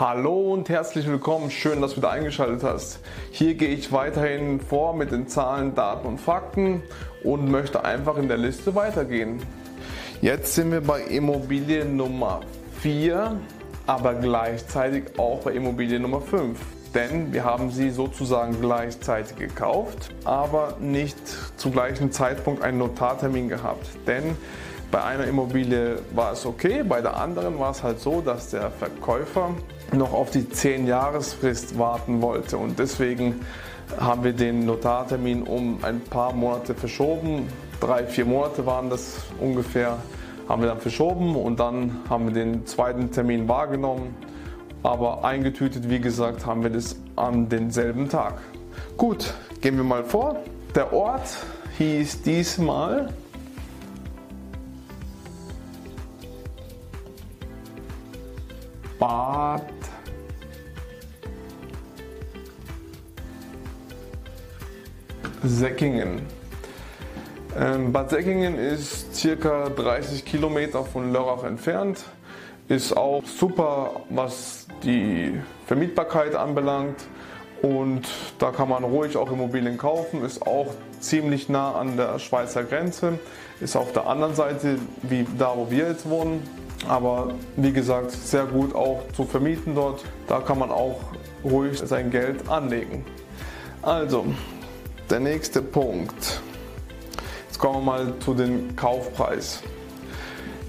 Hallo und herzlich willkommen, schön, dass du wieder eingeschaltet hast. Hier gehe ich weiterhin vor mit den Zahlen, Daten und Fakten und möchte einfach in der Liste weitergehen. Jetzt sind wir bei Immobilie Nummer 4, aber gleichzeitig auch bei Immobilie Nummer 5. Denn wir haben sie sozusagen gleichzeitig gekauft, aber nicht zu gleichen Zeitpunkt einen Notartermin gehabt. Denn bei einer Immobilie war es okay, bei der anderen war es halt so, dass der Verkäufer noch auf die 10-Jahresfrist warten wollte und deswegen haben wir den Notartermin um ein paar Monate verschoben. Drei, vier Monate waren das ungefähr, haben wir dann verschoben und dann haben wir den zweiten Termin wahrgenommen. Aber eingetütet, wie gesagt, haben wir das an denselben Tag. Gut, gehen wir mal vor. Der Ort hieß diesmal Bad Säckingen. Ähm, Bad Säckingen ist circa 30 Kilometer von Lörrach entfernt. Ist auch super, was die Vermietbarkeit anbelangt. Und da kann man ruhig auch Immobilien kaufen. Ist auch ziemlich nah an der Schweizer Grenze. Ist auf der anderen Seite wie da, wo wir jetzt wohnen. Aber wie gesagt, sehr gut auch zu vermieten dort. Da kann man auch ruhig sein Geld anlegen. Also, der nächste Punkt. Jetzt kommen wir mal zu dem Kaufpreis.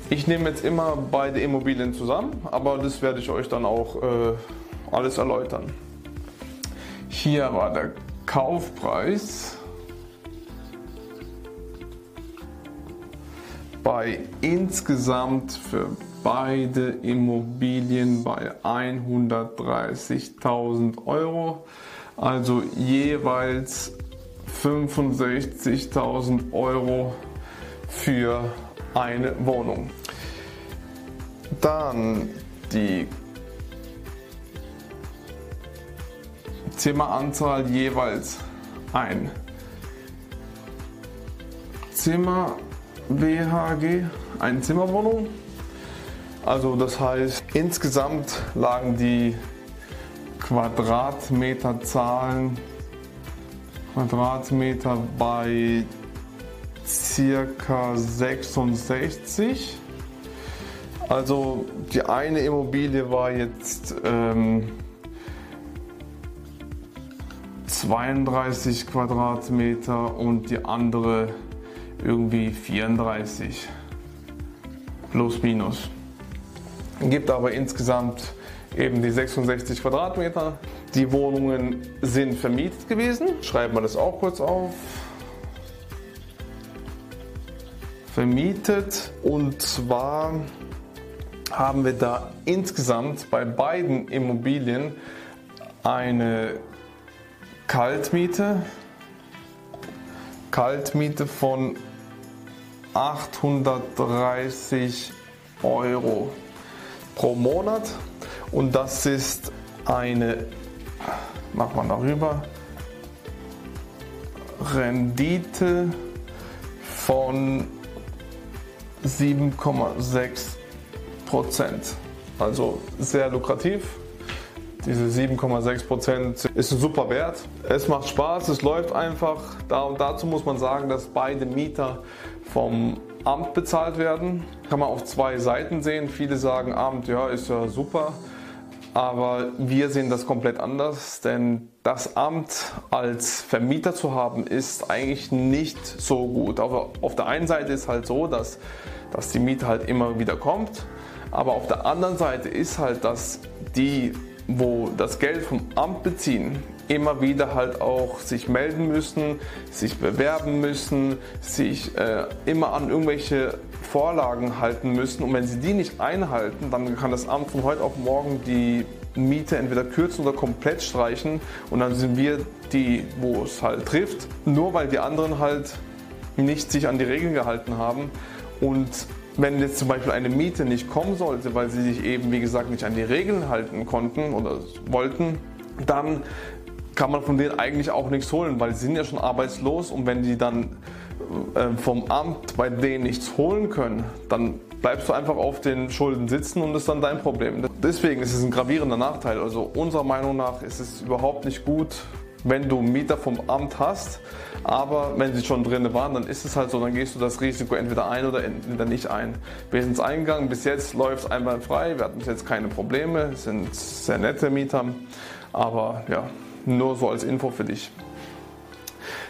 Ich nehme jetzt immer beide Immobilien zusammen, aber das werde ich euch dann auch äh, alles erläutern. Hier war der Kaufpreis bei insgesamt für beide Immobilien bei 130.000 Euro, also jeweils 65.000 Euro für eine Wohnung. Dann die Zimmeranzahl jeweils ein Zimmer BHG, eine Zimmerwohnung. Also das heißt, insgesamt lagen die Quadratmeterzahlen Quadratmeter bei circa 66. Also die eine Immobilie war jetzt ähm, 32 Quadratmeter und die andere irgendwie 34 plus minus. Gibt aber insgesamt eben die 66 Quadratmeter. Die Wohnungen sind vermietet gewesen. Schreiben wir das auch kurz auf. Vermietet und zwar haben wir da insgesamt bei beiden Immobilien eine Kaltmiete, Kaltmiete von 830 Euro pro Monat und das ist eine, macht man darüber, Rendite von 7,6 Prozent. Also sehr lukrativ. Diese 7,6 Prozent ist ein super Wert. Es macht Spaß, es läuft einfach. Da und dazu muss man sagen, dass beide Mieter vom Amt bezahlt werden. Kann man auf zwei Seiten sehen. Viele sagen, Amt, ja, ist ja super. Aber wir sehen das komplett anders, denn das Amt als Vermieter zu haben, ist eigentlich nicht so gut. Aber auf der einen Seite ist halt so, dass, dass die Miete halt immer wieder kommt. Aber auf der anderen Seite ist halt, dass die, wo das Geld vom Amt beziehen, immer wieder halt auch sich melden müssen, sich bewerben müssen, sich äh, immer an irgendwelche Vorlagen halten müssen. Und wenn sie die nicht einhalten, dann kann das Amt von heute auf morgen die Miete entweder kürzen oder komplett streichen. Und dann sind wir die, wo es halt trifft. Nur weil die anderen halt nicht sich an die Regeln gehalten haben. Und wenn jetzt zum Beispiel eine Miete nicht kommen sollte, weil sie sich eben, wie gesagt, nicht an die Regeln halten konnten oder wollten, dann kann man von denen eigentlich auch nichts holen, weil sie sind ja schon arbeitslos und wenn die dann äh, vom Amt bei denen nichts holen können, dann bleibst du einfach auf den Schulden sitzen und ist dann dein Problem. Deswegen ist es ein gravierender Nachteil. Also unserer Meinung nach ist es überhaupt nicht gut, wenn du Mieter vom Amt hast, aber wenn sie schon drin waren, dann ist es halt so, dann gehst du das Risiko entweder ein oder entweder nicht ein. Wir sind es eingegangen, bis jetzt läuft es einwandfrei, wir hatten bis jetzt keine Probleme, sind sehr nette Mieter, aber ja, nur so als Info für dich.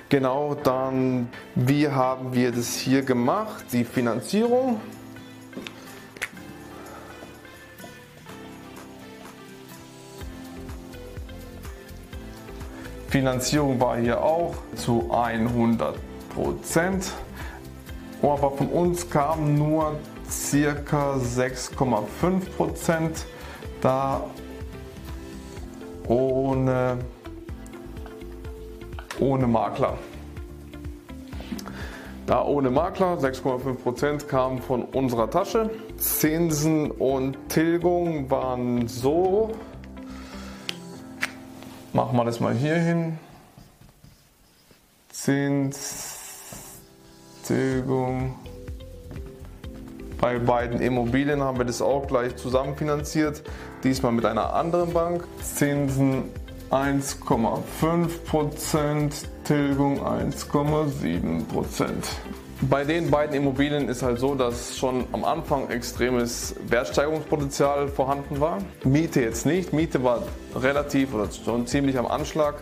Genau, dann, wie haben wir das hier gemacht? Die Finanzierung. Finanzierung war hier auch zu 100 Prozent. Aber von uns kamen nur circa 6,5 Prozent da ohne ohne Makler. Da ohne Makler, 6,5% kamen von unserer Tasche. Zinsen und Tilgung waren so. Machen wir das mal hier hin. Zins, Tilgung. Bei beiden Immobilien haben wir das auch gleich zusammenfinanziert. Diesmal mit einer anderen Bank. Zinsen 1,5%, Tilgung 1,7%. Bei den beiden Immobilien ist halt so, dass schon am Anfang extremes Wertsteigerungspotenzial vorhanden war. Miete jetzt nicht. Miete war relativ oder schon ziemlich am Anschlag,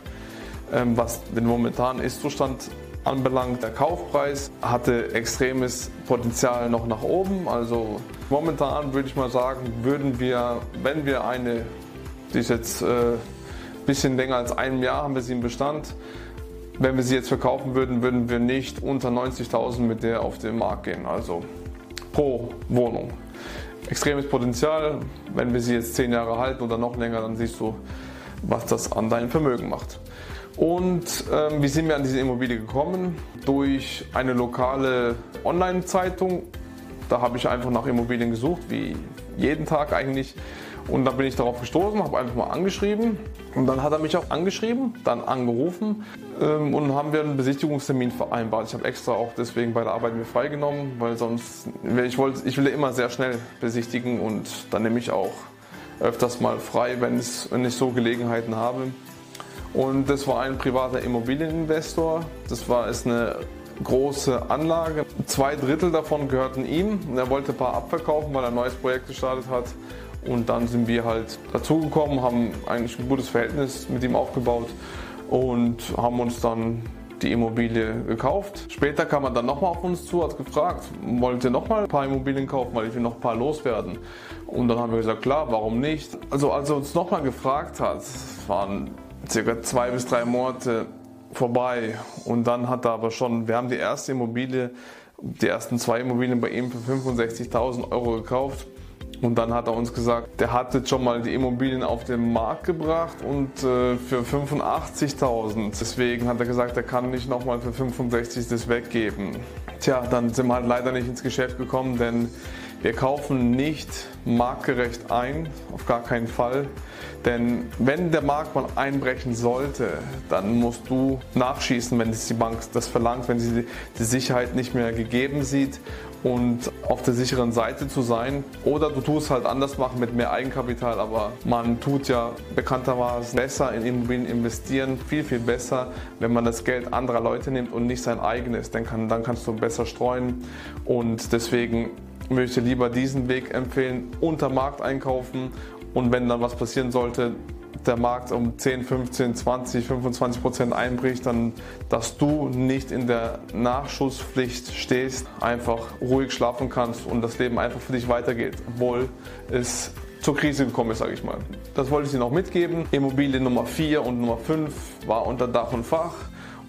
ähm, was den momentanen Ist-Zustand anbelangt. Der Kaufpreis hatte extremes Potenzial noch nach oben. Also momentan würde ich mal sagen, würden wir, wenn wir eine, die ist jetzt äh, bisschen länger als einem Jahr haben wir sie im Bestand. Wenn wir sie jetzt verkaufen würden, würden wir nicht unter 90.000 mit der auf den Markt gehen, also pro Wohnung. Extremes Potenzial, wenn wir sie jetzt 10 Jahre halten oder noch länger, dann siehst du, was das an deinem Vermögen macht. Und ähm, wie sind wir an diese Immobilie gekommen? Durch eine lokale Online-Zeitung. Da habe ich einfach nach Immobilien gesucht, wie jeden Tag eigentlich. Und dann bin ich darauf gestoßen, habe einfach mal angeschrieben. Und dann hat er mich auch angeschrieben, dann angerufen ähm, und haben wir einen Besichtigungstermin vereinbart. Ich habe extra auch deswegen bei der Arbeit mir freigenommen, weil sonst, ich, wollte, ich will immer sehr schnell besichtigen und dann nehme ich auch öfters mal frei, wenn, es, wenn ich so Gelegenheiten habe. Und das war ein privater Immobilieninvestor. Das war ist eine große Anlage. Zwei Drittel davon gehörten ihm. Er wollte ein paar abverkaufen, weil er ein neues Projekt gestartet hat. Und dann sind wir halt dazugekommen, haben eigentlich ein gutes Verhältnis mit ihm aufgebaut und haben uns dann die Immobilie gekauft. Später kam er dann nochmal auf uns zu, hat gefragt, wollt ihr nochmal ein paar Immobilien kaufen, weil ich will noch ein paar loswerden. Und dann haben wir gesagt, klar, warum nicht? Also als er uns nochmal gefragt hat, waren circa zwei bis drei Monate vorbei. Und dann hat er aber schon, wir haben die erste Immobilie, die ersten zwei Immobilien bei ihm für 65.000 Euro gekauft. Und dann hat er uns gesagt, der hat jetzt schon mal die Immobilien auf den Markt gebracht und äh, für 85.000. Deswegen hat er gesagt, er kann nicht nochmal für 65 das weggeben. Tja, dann sind wir halt leider nicht ins Geschäft gekommen, denn wir kaufen nicht marktgerecht ein, auf gar keinen Fall. Denn wenn der Markt mal einbrechen sollte, dann musst du nachschießen, wenn die Bank das verlangt, wenn sie die Sicherheit nicht mehr gegeben sieht und auf der sicheren Seite zu sein. Oder du tust halt anders machen mit mehr Eigenkapital, aber man tut ja bekanntermaßen besser in Immobilien investieren, viel, viel besser, wenn man das Geld anderer Leute nimmt und nicht sein eigenes. Dann, kann, dann kannst du besser streuen und deswegen möchte lieber diesen Weg empfehlen, unter Markt einkaufen und wenn dann was passieren sollte, der Markt um 10, 15, 20, 25 Prozent einbricht, dann, dass du nicht in der Nachschusspflicht stehst, einfach ruhig schlafen kannst und das Leben einfach für dich weitergeht, obwohl es zur Krise gekommen ist, sage ich mal. Das wollte ich dir noch mitgeben. Immobilie Nummer 4 und Nummer 5 war unter Dach und Fach.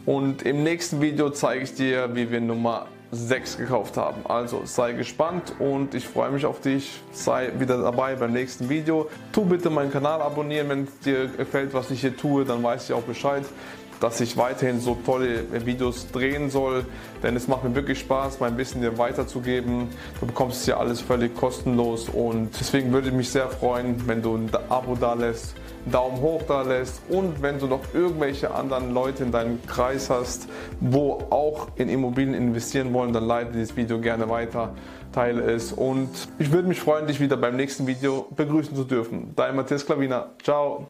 Und im nächsten Video zeige ich dir, wie wir Nummer 6 gekauft haben. Also sei gespannt und ich freue mich auf dich. Sei wieder dabei beim nächsten Video. Tu bitte meinen Kanal abonnieren, wenn es dir gefällt, was ich hier tue, dann weißt du auch Bescheid, dass ich weiterhin so tolle Videos drehen soll. Denn es macht mir wirklich Spaß, mein Wissen dir weiterzugeben. Du bekommst es ja alles völlig kostenlos und deswegen würde ich mich sehr freuen, wenn du ein Abo da lässt Daumen hoch da lässt und wenn du noch irgendwelche anderen Leute in deinem Kreis hast, wo auch in Immobilien investieren wollen, dann leite dieses Video gerne weiter, teile es und ich würde mich freuen, dich wieder beim nächsten Video begrüßen zu dürfen. Dein Matthias Klavina. Ciao.